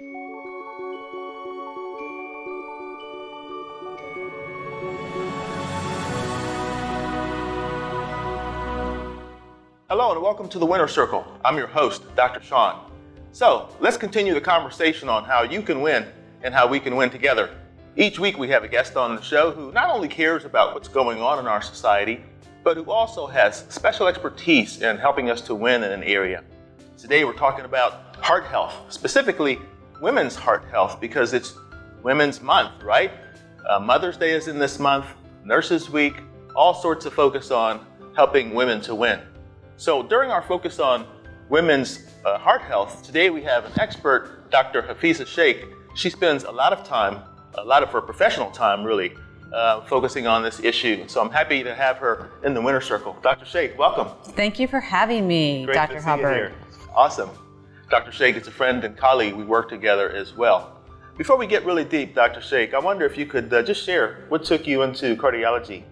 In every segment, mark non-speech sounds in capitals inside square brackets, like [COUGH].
Hello and welcome to the Winner Circle. I'm your host, Dr. Sean. So let's continue the conversation on how you can win and how we can win together. Each week we have a guest on the show who not only cares about what's going on in our society, but who also has special expertise in helping us to win in an area. Today we're talking about heart health, specifically women's heart health, because it's Women's Month, right? Uh, Mother's Day is in this month, Nurses Week, all sorts of focus on helping women to win. So during our focus on women's uh, heart health, today we have an expert, Dr. Hafeza Shaikh. She spends a lot of time, a lot of her professional time really, uh, focusing on this issue. So I'm happy to have her in the winner circle. Dr. Shaikh, welcome. Thank you for having me, Great Dr. to see Hubbard. You here. Awesome. Dr. Shaikh is a friend and colleague. We work together as well. Before we get really deep, Dr. Shaikh, I wonder if you could uh, just share what took you into cardiology.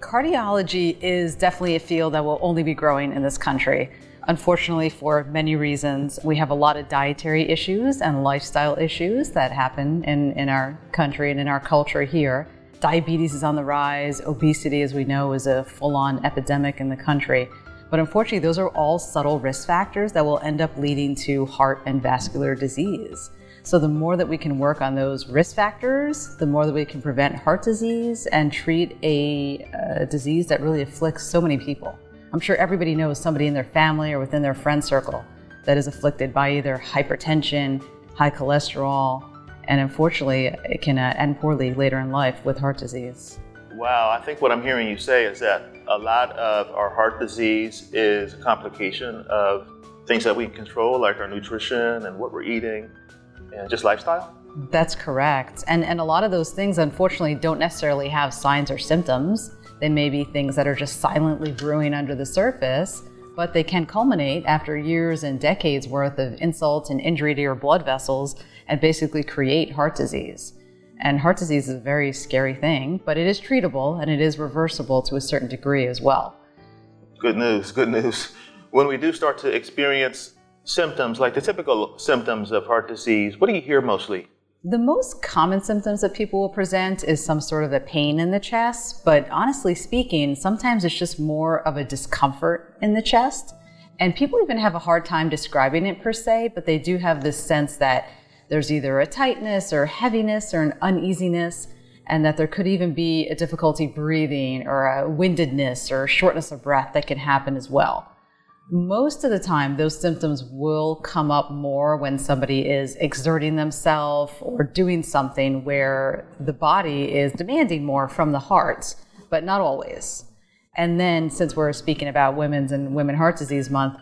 Cardiology is definitely a field that will only be growing in this country. Unfortunately, for many reasons, we have a lot of dietary issues and lifestyle issues that happen in, in our country and in our culture here. Diabetes is on the rise. Obesity, as we know, is a full on epidemic in the country. But unfortunately, those are all subtle risk factors that will end up leading to heart and vascular disease. So, the more that we can work on those risk factors, the more that we can prevent heart disease and treat a, a disease that really afflicts so many people. I'm sure everybody knows somebody in their family or within their friend circle that is afflicted by either hypertension, high cholesterol, and unfortunately, it can uh, end poorly later in life with heart disease. Wow, I think what I'm hearing you say is that a lot of our heart disease is a complication of things that we control, like our nutrition and what we're eating and just lifestyle. That's correct. And, and a lot of those things, unfortunately, don't necessarily have signs or symptoms. They may be things that are just silently brewing under the surface, but they can culminate after years and decades worth of insult and injury to your blood vessels and basically create heart disease. And heart disease is a very scary thing, but it is treatable and it is reversible to a certain degree as well. Good news, good news. When we do start to experience symptoms, like the typical symptoms of heart disease, what do you hear mostly? The most common symptoms that people will present is some sort of a pain in the chest, but honestly speaking, sometimes it's just more of a discomfort in the chest. And people even have a hard time describing it per se, but they do have this sense that there's either a tightness or heaviness or an uneasiness, and that there could even be a difficulty breathing or a windedness or shortness of breath that can happen as well. Most of the time, those symptoms will come up more when somebody is exerting themselves or doing something where the body is demanding more from the heart, but not always. And then, since we're speaking about women's and women heart disease month,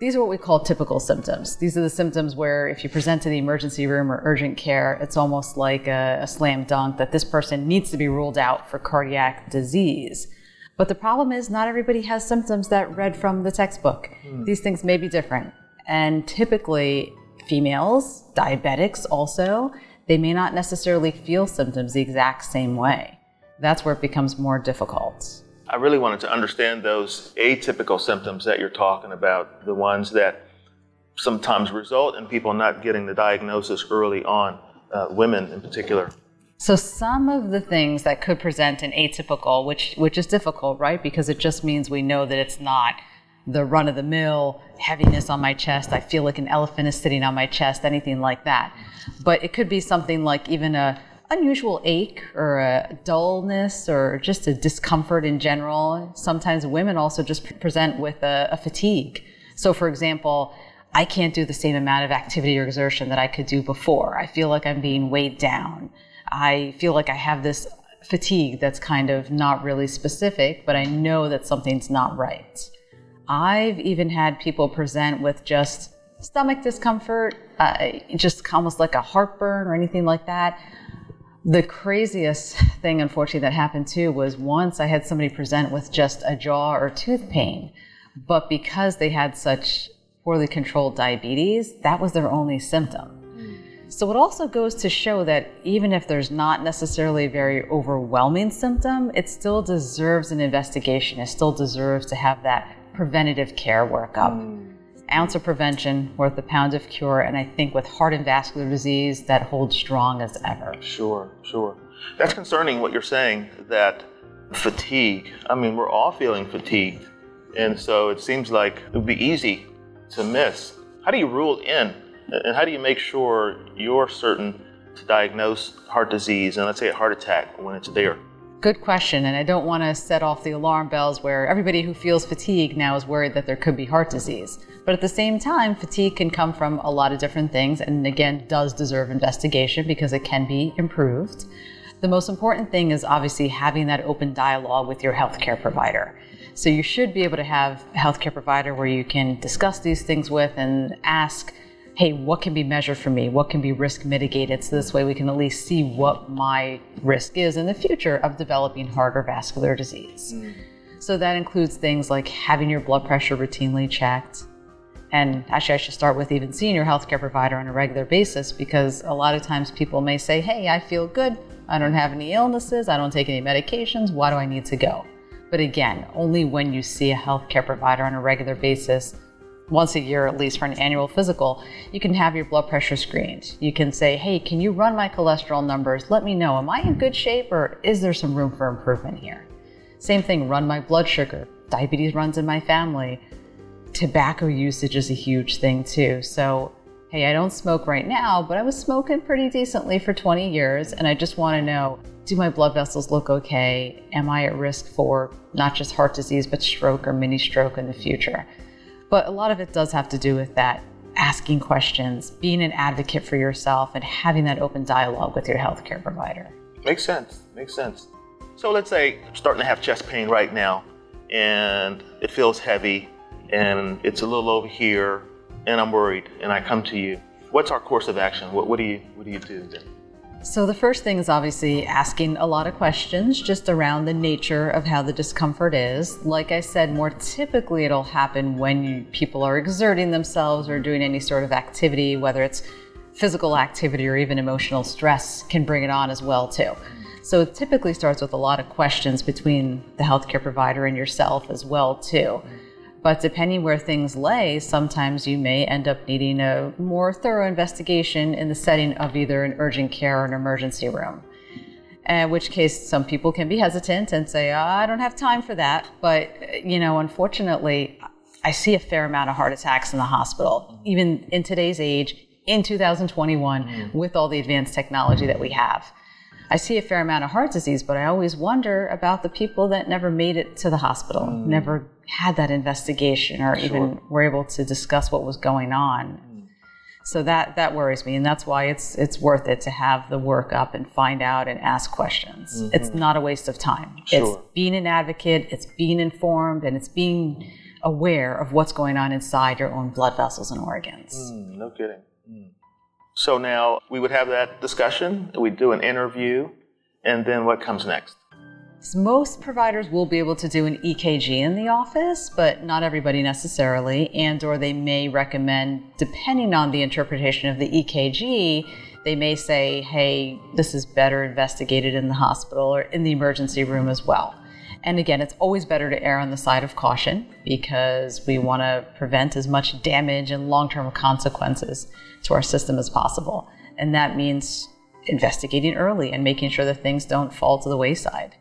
these are what we call typical symptoms. These are the symptoms where if you present to the emergency room or urgent care, it's almost like a, a slam dunk that this person needs to be ruled out for cardiac disease. But the problem is, not everybody has symptoms that read from the textbook. Mm. These things may be different. And typically, females, diabetics also, they may not necessarily feel symptoms the exact same way. That's where it becomes more difficult. I really wanted to understand those atypical symptoms that you're talking about, the ones that sometimes result in people not getting the diagnosis early on, uh, women in particular. So some of the things that could present an atypical, which which is difficult, right? Because it just means we know that it's not the run of the mill heaviness on my chest. I feel like an elephant is sitting on my chest, anything like that. But it could be something like even a unusual ache or a dullness or just a discomfort in general. Sometimes women also just present with a, a fatigue. So for example, I can't do the same amount of activity or exertion that I could do before. I feel like I'm being weighed down. I feel like I have this fatigue that's kind of not really specific, but I know that something's not right. I've even had people present with just stomach discomfort, uh, just almost like a heartburn or anything like that. The craziest thing, unfortunately, that happened too was once I had somebody present with just a jaw or tooth pain, but because they had such poorly controlled diabetes, that was their only symptom. So it also goes to show that even if there's not necessarily a very overwhelming symptom, it still deserves an investigation. It still deserves to have that preventative care workup. Mm. Ounce of prevention worth a pound of cure. And I think with heart and vascular disease, that holds strong as ever. Sure, sure. That's concerning what you're saying that fatigue. I mean, we're all feeling fatigued. And so it seems like it would be easy to miss. How do you rule in? And how do you make sure you're certain to diagnose heart disease and let's say a heart attack when it's there? Good question. And I don't want to set off the alarm bells where everybody who feels fatigue now is worried that there could be heart disease. But at the same time, fatigue can come from a lot of different things and again does deserve investigation because it can be improved. The most important thing is obviously having that open dialogue with your healthcare provider. So you should be able to have a healthcare provider where you can discuss these things with and ask, hey, what can be measured for me? What can be risk mitigated? So this way we can at least see what my risk is in the future of developing heart or vascular disease. Mm. So that includes things like having your blood pressure routinely checked. And actually, I should start with even seeing your healthcare provider on a regular basis because a lot of times people may say, Hey, I feel good. I don't have any illnesses. I don't take any medications. Why do I need to go? But again, only when you see a healthcare provider on a regular basis once a year at least for an annual physical, you can have your blood pressure screened. You can say, hey, can you run my cholesterol numbers? Let me know, am I in good shape or is there some room for improvement here? Same thing, run my blood sugar. Diabetes runs in my family. Tobacco usage is a huge thing too. So, hey, I don't smoke right now, but I was smoking pretty decently for 20 years and I just want to know do my blood vessels look okay? Am I at risk for not just heart disease, but stroke or mini stroke in the future? But a lot of it does have to do with that asking questions, being an advocate for yourself, and having that open dialogue with your healthcare provider. Makes sense. Makes sense. So let's say I'm starting to have chest pain right now, and it feels heavy, and it's a little over here, and I'm worried, and I come to you. What's our course of action? What, what do you what do you do then? So, the first thing is obviously asking a lot of questions just around the nature of how the discomfort is. Like I said, more typically it'll happen when you, people are exerting themselves or doing any sort of activity, whether it's physical activity or even emotional stress can bring it on as well too. So it typically starts with a lot of questions between the healthcare provider and yourself as well too. But depending where things lay, sometimes you may end up needing a more thorough investigation in the setting of either an urgent care or an emergency room. In which case, some people can be hesitant and say, oh, I don't have time for that. But, you know, unfortunately, I see a fair amount of heart attacks in the hospital, even in today's age, in 2021, mm. with all the advanced technology that we have. I see a fair amount of heart disease, but I always wonder about the people that never made it to the hospital, mm. never had that investigation or sure. even were able to discuss what was going on. Mm. So that that worries me, and that's why it's it's worth it to have the work up and find out and ask questions. Mm-hmm. It's not a waste of time. Sure. It's being an advocate, it's being informed, and it's being aware of what's going on inside your own blood vessels and organs. Mm, no kidding. Mm. So now we would have that discussion, we'd do an interview, and then what comes next? Most providers will be able to do an EKG in the office, but not everybody necessarily, and or they may recommend, depending on the interpretation of the EKG, they may say, hey, this is better investigated in the hospital or in the emergency room as well. And again, it's always better to err on the side of caution because we want to prevent as much damage and long term consequences to our system as possible. And that means investigating early and making sure that things don't fall to the wayside.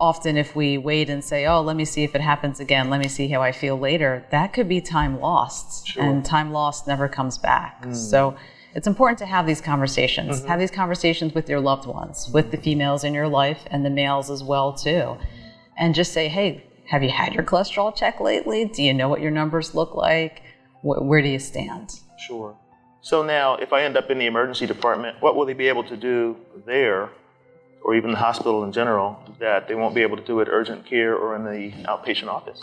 Often, if we wait and say, oh, let me see if it happens again, let me see how I feel later, that could be time lost. Sure. And time lost never comes back. Mm. So, it's important to have these conversations. Mm-hmm. Have these conversations with your loved ones, with the females in your life and the males as well too and just say, hey, have you had your cholesterol check lately? Do you know what your numbers look like? where do you stand? Sure. So now, if I end up in the emergency department, what will they be able to do there, or even the hospital in general, that they won't be able to do at urgent care or in the outpatient office?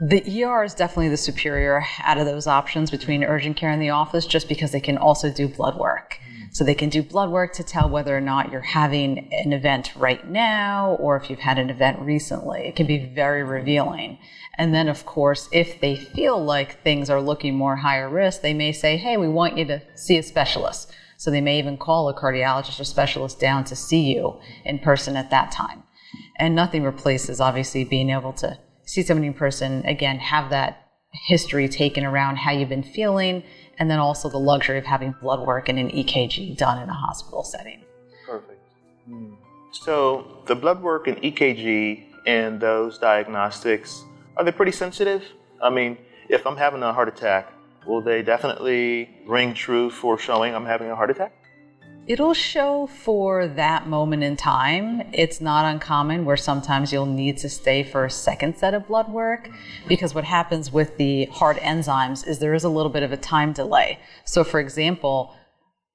The ER is definitely the superior out of those options between urgent care and the office, just because they can also do blood work. So they can do blood work to tell whether or not you're having an event right now or if you've had an event recently. It can be very revealing. And then, of course, if they feel like things are looking more higher risk, they may say, hey, we want you to see a specialist. So they may even call a cardiologist or specialist down to see you in person at that time. And nothing replaces, obviously, being able to see somebody in person, again, have that history taken around how you've been feeling, and then also the luxury of having blood work and an EKG done in a hospital setting. Perfect. Mm. So the blood work and EKG and those diagnostics are they pretty sensitive? I mean, if I'm having a heart attack, will they definitely ring true for showing I'm having a heart attack? It'll show for that moment in time. It's not uncommon where sometimes you'll need to stay for a second set of blood work because what happens with the heart enzymes is there is a little bit of a time delay. So, for example,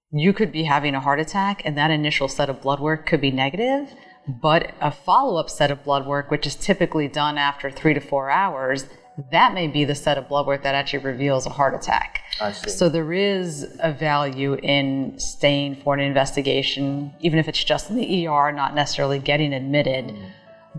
you could be having a heart attack and that initial set of blood work could be negative, but a follow up set of blood work, which is typically done after three to four hours, that may be the set of blood work that actually reveals a heart attack. I see. So there is a value in staying for an investigation, even if it's just in the ER, not necessarily getting admitted. Mm.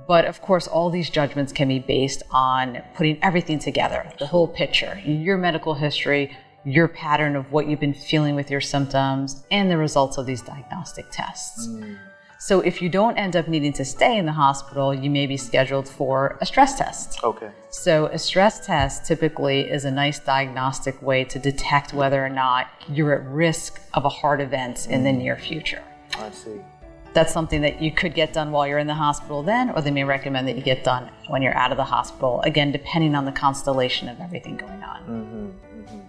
But of course, all these judgments can be based on putting everything together, the whole picture, your medical history, your pattern of what you've been feeling with your symptoms, and the results of these diagnostic tests. Mm. So if you don't end up needing to stay in the hospital, you may be scheduled for a stress test. Okay. So a stress test typically is a nice diagnostic way to detect whether or not you're at risk of a heart event in the near future. I see. That's something that you could get done while you're in the hospital then, or they may recommend that you get done when you're out of the hospital, again, depending on the constellation of everything going on. Mm-hmm, mm-hmm.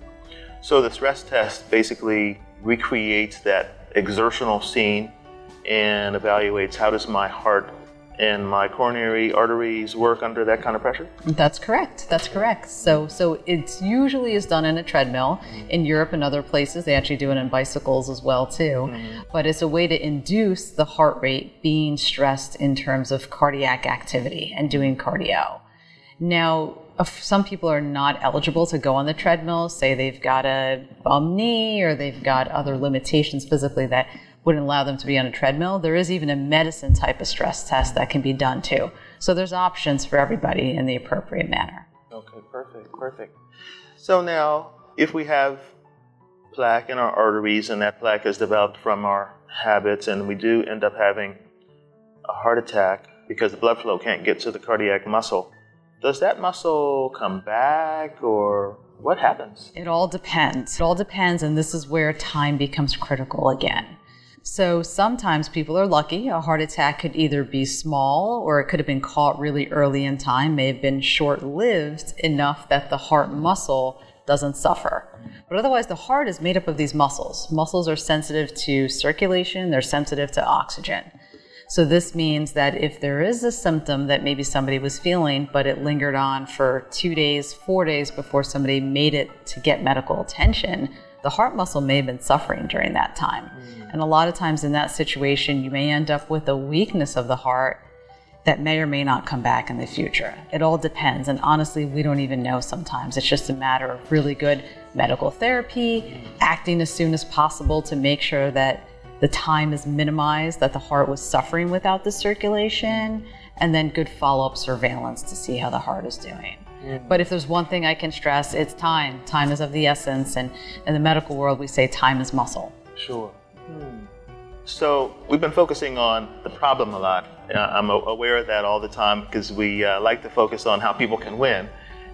So the stress test basically recreates that exertional scene and evaluates how does my heart and my coronary arteries work under that kind of pressure? That's correct. That's correct. So, so it's usually is done in a treadmill. Mm-hmm. In Europe and other places, they actually do it in bicycles as well too. Mm-hmm. But it's a way to induce the heart rate being stressed in terms of cardiac activity and doing cardio. Now, some people are not eligible to go on the treadmill. Say they've got a bum knee or they've got other limitations physically that wouldn't allow them to be on a treadmill. There is even a medicine type of stress test that can be done too. So there's options for everybody in the appropriate manner. Okay, perfect, perfect. So now, if we have plaque in our arteries and that plaque is developed from our habits and we do end up having a heart attack because the blood flow can't get to the cardiac muscle, does that muscle come back or what happens? It all depends. It all depends, and this is where time becomes critical again. So sometimes people are lucky. A heart attack could either be small or it could have been caught really early in time, may have been short lived enough that the heart muscle doesn't suffer. But otherwise, the heart is made up of these muscles. Muscles are sensitive to circulation, they're sensitive to oxygen. So this means that if there is a symptom that maybe somebody was feeling, but it lingered on for two days, four days before somebody made it to get medical attention, the heart muscle may have been suffering during that time. Mm. And a lot of times in that situation, you may end up with a weakness of the heart that may or may not come back in the future. It all depends. And honestly, we don't even know sometimes. It's just a matter of really good medical therapy, acting as soon as possible to make sure that the time is minimized, that the heart was suffering without the circulation, and then good follow up surveillance to see how the heart is doing. But if there's one thing I can stress, it's time. Time is of the essence. And in the medical world, we say time is muscle. Sure. Hmm. So we've been focusing on the problem a lot. I'm aware of that all the time because we uh, like to focus on how people can win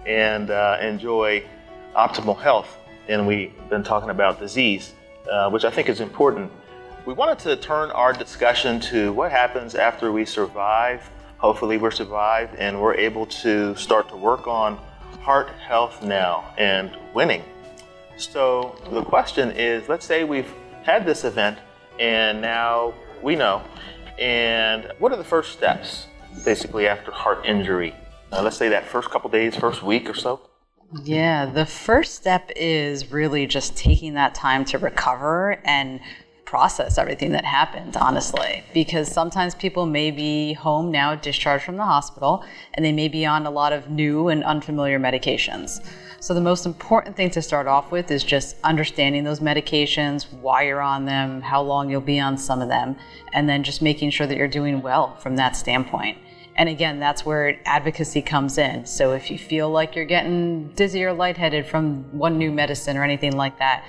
and uh, enjoy optimal health. And we've been talking about disease, uh, which I think is important. We wanted to turn our discussion to what happens after we survive hopefully we're survived and we're able to start to work on heart health now and winning. So the question is, let's say we've had this event and now we know. And what are the first steps basically after heart injury? Uh, let's say that first couple days, first week or so. Yeah, the first step is really just taking that time to recover and process everything that happened, honestly, because sometimes people may be home now, discharged from the hospital, and they may be on a lot of new and unfamiliar medications. So, the most important thing to start off with is just understanding those medications, why you're on them, how long you'll be on some of them, and then just making sure that you're doing well from that standpoint. And again, that's where advocacy comes in. So if you feel like you're getting dizzy or lightheaded from one new medicine or anything like that,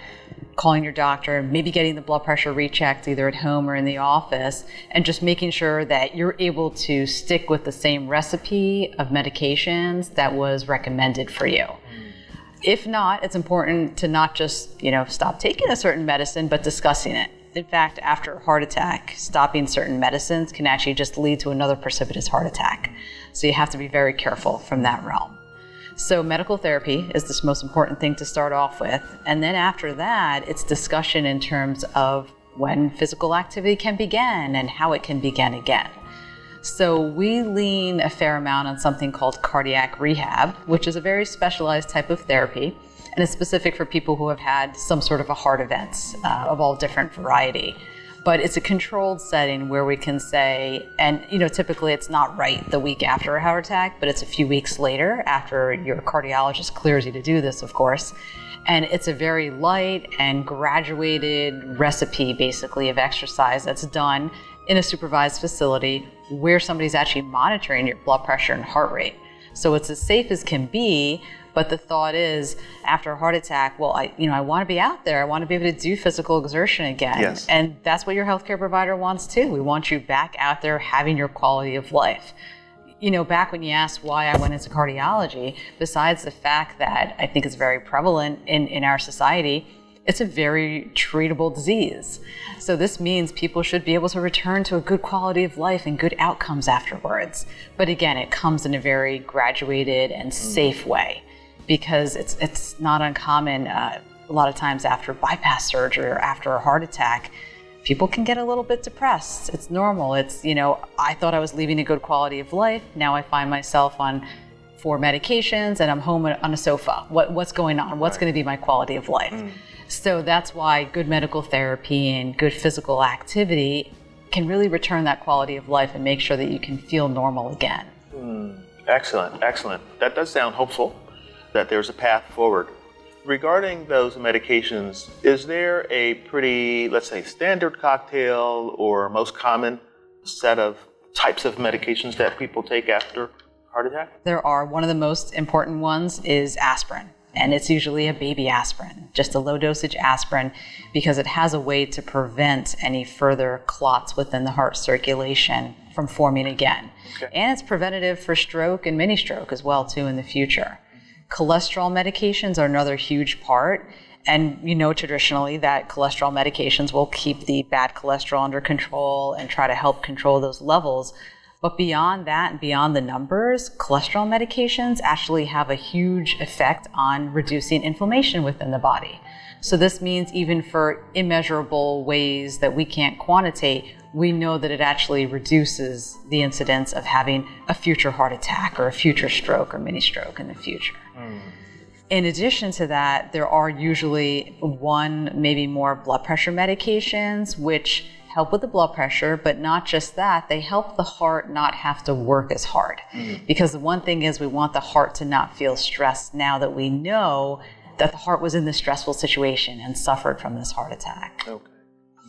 calling your doctor, maybe getting the blood pressure rechecked either at home or in the office, and just making sure that you're able to stick with the same recipe of medications that was recommended for you. If not, it's important to not just, you know, stop taking a certain medicine, but discussing it. In fact, after a heart attack, stopping certain medicines can actually just lead to another precipitous heart attack. So you have to be very careful from that realm. So, medical therapy is the most important thing to start off with. And then after that, it's discussion in terms of when physical activity can begin and how it can begin again. So, we lean a fair amount on something called cardiac rehab, which is a very specialized type of therapy. And it's specific for people who have had some sort of a heart event uh, of all different variety but it's a controlled setting where we can say, and you know, typically it's not right the week after a heart attack, but it's a few weeks later after your cardiologist clears you to do this, of course. And it's a very light and graduated recipe, basically, of exercise that's done in a supervised facility where somebody's actually monitoring your blood pressure and heart rate. So it's as safe as can be, but the thought is, after a heart attack, well, I, you know, I want to be out there. I want to be able to do physical exertion again. Yes. And that's what your healthcare provider wants too. We want you back out there having your quality of life. You know, back when you asked why I went into cardiology, besides the fact that I think it's very prevalent in, in our society, it's a very treatable disease. So this means people should be able to return to a good quality of life and good outcomes afterwards. But again, it comes in a very graduated and safe way because it's it's not uncommon. Uh, a lot of times after bypass surgery or after a heart attack, people can get a little bit depressed. It's normal. It's you know I thought I was leaving a good quality of life. Now I find myself on four medications and I'm home on a sofa. What what's going on? What's right. going to be my quality of life? Mm. So that's why good medical therapy and good physical activity can really return that quality of life and make sure that you can feel normal again. Mm. Excellent, excellent. That does sound hopeful that there's a path forward. Regarding those medications, is there a pretty, let's say, standard cocktail or most common set of types of medications that people take after heart attack? There are. One of the most important ones is aspirin. And it's usually a baby aspirin, just a low dosage aspirin, because it has a way to prevent any further clots within the heart circulation from forming again. Okay. And it's preventative for stroke and mini stroke as well, too, in the future. Cholesterol medications are another huge part. And you know traditionally that cholesterol medications will keep the bad cholesterol under control and try to help control those levels. But beyond that and beyond the numbers, cholesterol medications actually have a huge effect on reducing inflammation within the body. So this means even for immeasurable ways that we can't quantitate, we know that it actually reduces the incidence of having a future heart attack or a future stroke or mini stroke in the future. Mm. In addition to that, there are usually one, maybe more blood pressure medications, which help with the blood pressure, but not just that, they help the heart not have to work as hard. Mm. Because the one thing is, we want the heart to not feel stressed now that we know that the heart was in this stressful situation and suffered from this heart attack. Okay.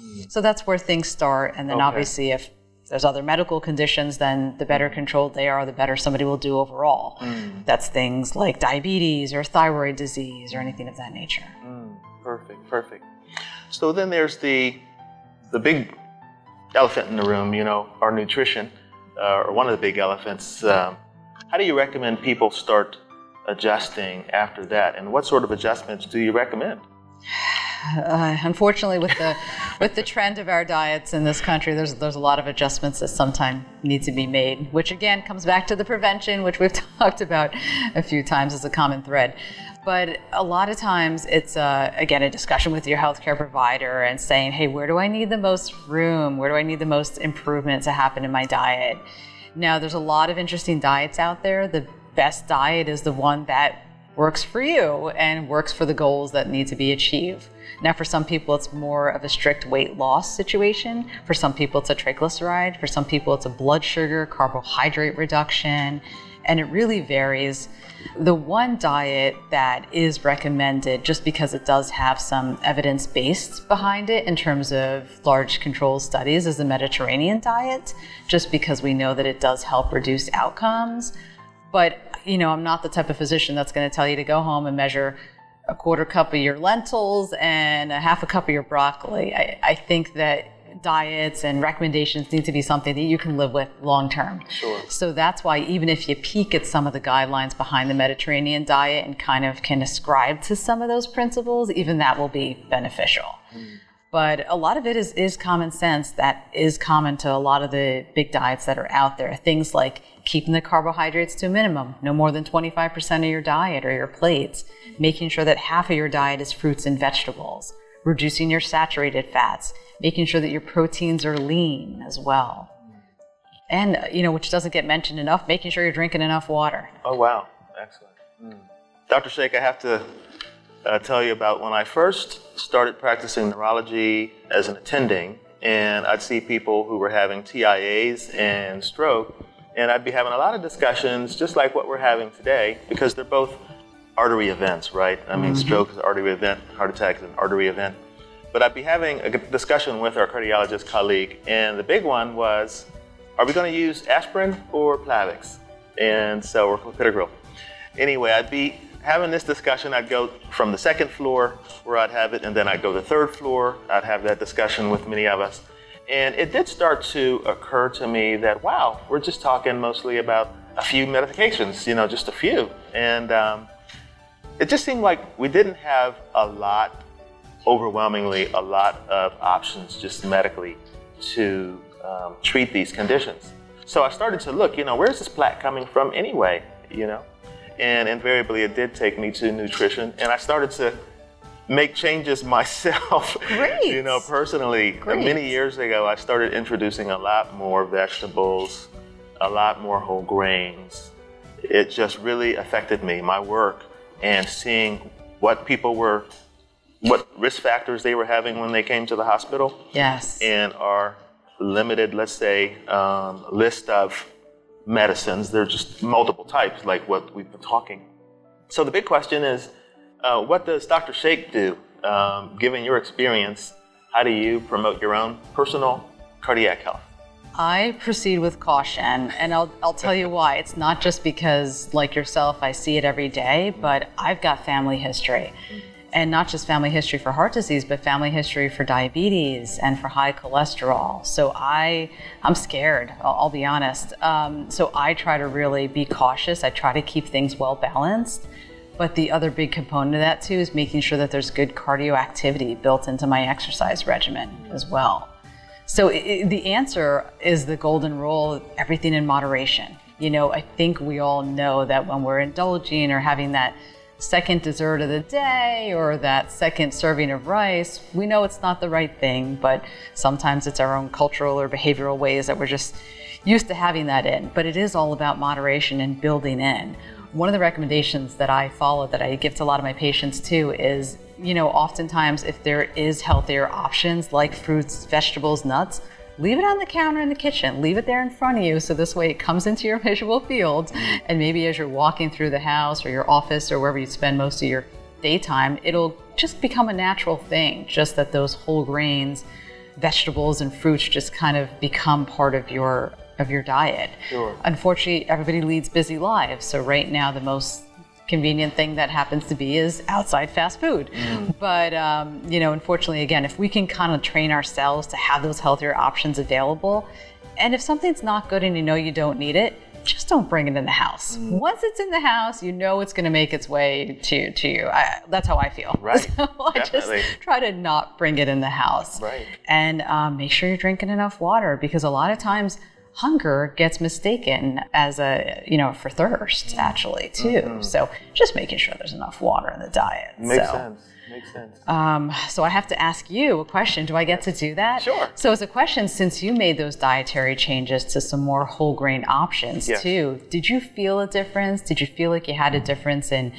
Mm. So that's where things start. And then okay. obviously, if there's other medical conditions, then the better controlled they are, the better somebody will do overall. Mm. That's things like diabetes or thyroid disease or anything of that nature. Mm. Perfect, perfect. So then there's the the big elephant in the room, you know, our nutrition, uh, or one of the big elephants. Um, how do you recommend people start adjusting after that, and what sort of adjustments do you recommend? [SIGHS] Uh, unfortunately, with the [LAUGHS] with the trend of our diets in this country, there's there's a lot of adjustments that sometimes need to be made, which again comes back to the prevention, which we've [LAUGHS] talked about a few times as a common thread. But a lot of times, it's uh, again a discussion with your healthcare provider and saying, "Hey, where do I need the most room? Where do I need the most improvement to happen in my diet?" Now, there's a lot of interesting diets out there. The best diet is the one that works for you and works for the goals that need to be achieved. Now, for some people, it's more of a strict weight loss situation. For some people, it's a triglyceride. For some people, it's a blood sugar, carbohydrate reduction, and it really varies. The one diet that is recommended, just because it does have some evidence based behind it in terms of large control studies, is the Mediterranean diet, just because we know that it does help reduce outcomes. But, you know, I'm not the type of physician that's going to tell you to go home and measure a quarter cup of your lentils and a half a cup of your broccoli. I, I think that diets and recommendations need to be something that you can live with long term. Sure. So that's why even if you peek at some of the guidelines behind the Mediterranean diet and kind of can ascribe to some of those principles, even that will be beneficial. Mm. But a lot of it is, is common sense that is common to a lot of the big diets that are out there. Things like keeping the carbohydrates to a minimum, no more than 25% of your diet or your plates, making sure that half of your diet is fruits and vegetables, reducing your saturated fats, making sure that your proteins are lean as well. And, you know, which doesn't get mentioned enough, making sure you're drinking enough water. Oh, wow. Excellent. Mm. Dr. Shaikh, I have to uh, tell you about when I first started practicing neurology as an attending, and I'd see people who were having TIAs and stroke, and I'd be having a lot of discussions just like what we're having today because they're both artery events, right? I mean, mm-hmm. stroke is an artery event, heart attack is an artery event. But I'd be having a discussion with our cardiologist colleague, and the big one was, are we going to use aspirin or Plavix? And so, or clopidogrel. Anyway, I'd be having this discussion, I'd go from the second floor where I'd have it, and then I'd go to the third floor. I'd have that discussion with many of us. And it did start to occur to me that, wow, we're just talking mostly about a few medications, you know, just a few. And um, it just seemed like we didn't have a lot, overwhelmingly, a lot of options just medically to um, treat these conditions. So I started to look, you know, where's this plaque coming from anyway, you know? and invariably it did take me to nutrition and i started to make changes [LAUGHS] myself Great. you know personally Great. many years ago i started introducing a lot more vegetables a lot more whole grains it just really affected me my work and seeing what people were what risk factors they were having when they came to the hospital yes and our limited let's say um, list of medicines. There are just multiple types, like what we've been talking. So the big question is, uh, what does Dr. Shaikh do? Um, given your experience, how do you promote your own personal cardiac health? I proceed with caution, and I'll, I'll tell you why. It's not just because, like yourself, I see it every day, but I've got family history and not just family history for heart disease, but family history for diabetes and for high cholesterol. So I, I'm scared. I'll, I'll be honest. Um, so I try to really be cautious. I try to keep things well balanced. But the other big component of that too is making sure that there's good cardio activity built into my exercise regimen as well. So it, the answer is the golden rule: everything in moderation. You know, I think we all know that when we're indulging or having that second dessert of the day or that second serving of rice, we know it's not the right thing, but sometimes it's our own cultural or behavioral ways that we're just used to having that in. But it is all about moderation and building in. One of the recommendations that I follow that I give to a lot of my patients too is, you know, oftentimes if there is healthier options like fruits, vegetables, nuts, leave it on the counter in the kitchen. Leave it there in front of you so this way it comes into your [LAUGHS] visual field. Mm-hmm. And maybe as you're walking through the house or your office or wherever you spend most of your daytime, it'll just become a natural thing. Just that those whole grains, vegetables, and fruits just kind of become part of your of your diet. Sure. Unfortunately, everybody leads busy lives. So right now, the most convenient thing that happens to be is outside fast food. Mm. But, um, you know, unfortunately, again, if we can kind of train ourselves to have those healthier options available, and if something's not good and you know you don't need it, just don't bring it in the house. Mm. Once it's in the house, you know it's going to make its way to to you. I, that's how I feel. [LAUGHS] Right. So I just try to not bring it in the house. Right. And um, make sure you're drinking enough water because a lot of times hunger gets mistaken as a you know for thirst actually too. Mm-hmm. So just making sure there's enough water in the diet. Makes so. sense. Makes sense. Um, so I have to ask you a question. Do I get to do that? Sure. So as a question, since you made those dietary changes to some more whole grain options yes. too, did you feel a difference? Did you feel like you had a difference in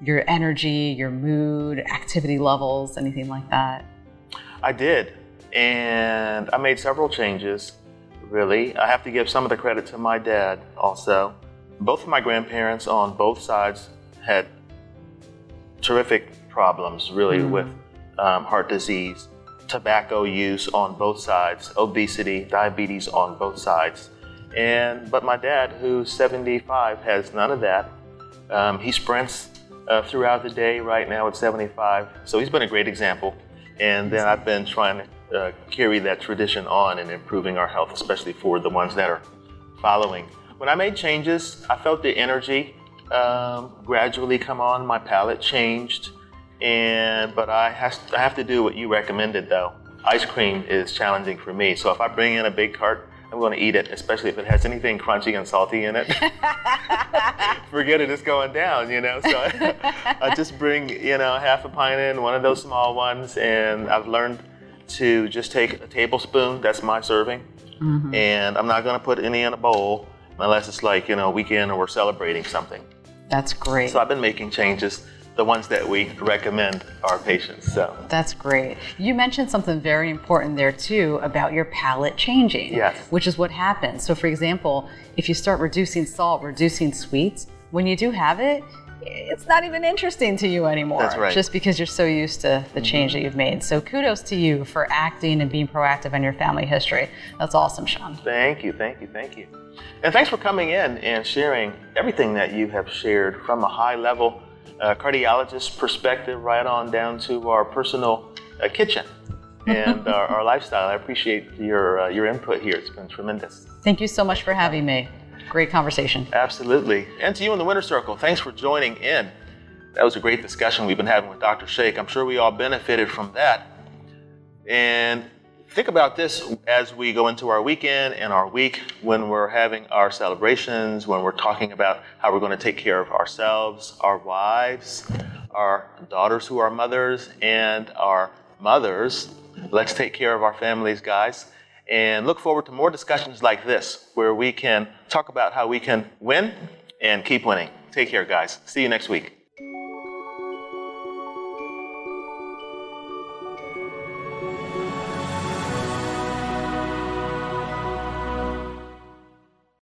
your energy, your mood, activity levels, anything like that? I did, and I made several changes really. I have to give some of the credit to my dad also. Both of my grandparents on both sides had terrific problems, really, mm. with um, heart disease, tobacco use on both sides, obesity, diabetes on both sides. And but my dad, who's 75, has none of that. Um, he sprints uh, throughout the day right now at 75, so he's been a great example. And then I've been trying to uh, carry that tradition on and improving our health, especially for the ones that are following. When I made changes, I felt the energy um, gradually come on. My palate changed, and but I has I have to do what you recommended though. Ice cream is challenging for me, so if I bring in a big cart, I'm going to eat it, especially if it has anything crunchy and salty in it. [LAUGHS] Forget it, it's going down, you know. So I, [LAUGHS] I just bring, you know, half a pint in, one of those small ones, and I've learned to just take a tablespoon. That's my serving, mm-hmm. and I'm not going to put any in a bowl unless it's like you know a weekend or we're celebrating something. That's great. So I've been making changes the ones that we recommend our patients. So that's great. You mentioned something very important there too about your palate changing. Yes. Which is what happens. So for example, if you start reducing salt, reducing sweets, when you do have it, it's not even interesting to you anymore. That's right. Just because you're so used to the change mm-hmm. that you've made. So kudos to you for acting and being proactive in your family history. That's awesome, Sean. Thank you, thank you, thank you. And thanks for coming in and sharing everything that you have shared from a high level uh, cardiologist perspective right on down to our personal uh, kitchen and [LAUGHS] our, our, lifestyle. I appreciate your, uh, your input here. It's been tremendous. Thank you so much for having me. Great conversation. Absolutely. And to you in the Winner Circle, thanks for joining in. That was a great discussion we've been having with Dr. Shaikh. I'm sure we all benefited from that. And think about this as we go into our weekend and our week when we're having our celebrations, when we're talking about how we're going to take care of ourselves, our wives, our daughters who are mothers, and our mothers. Let's take care of our families, guys. And look forward to more discussions like this where we can talk about how we can win and keep winning. Take care, guys. See you next week.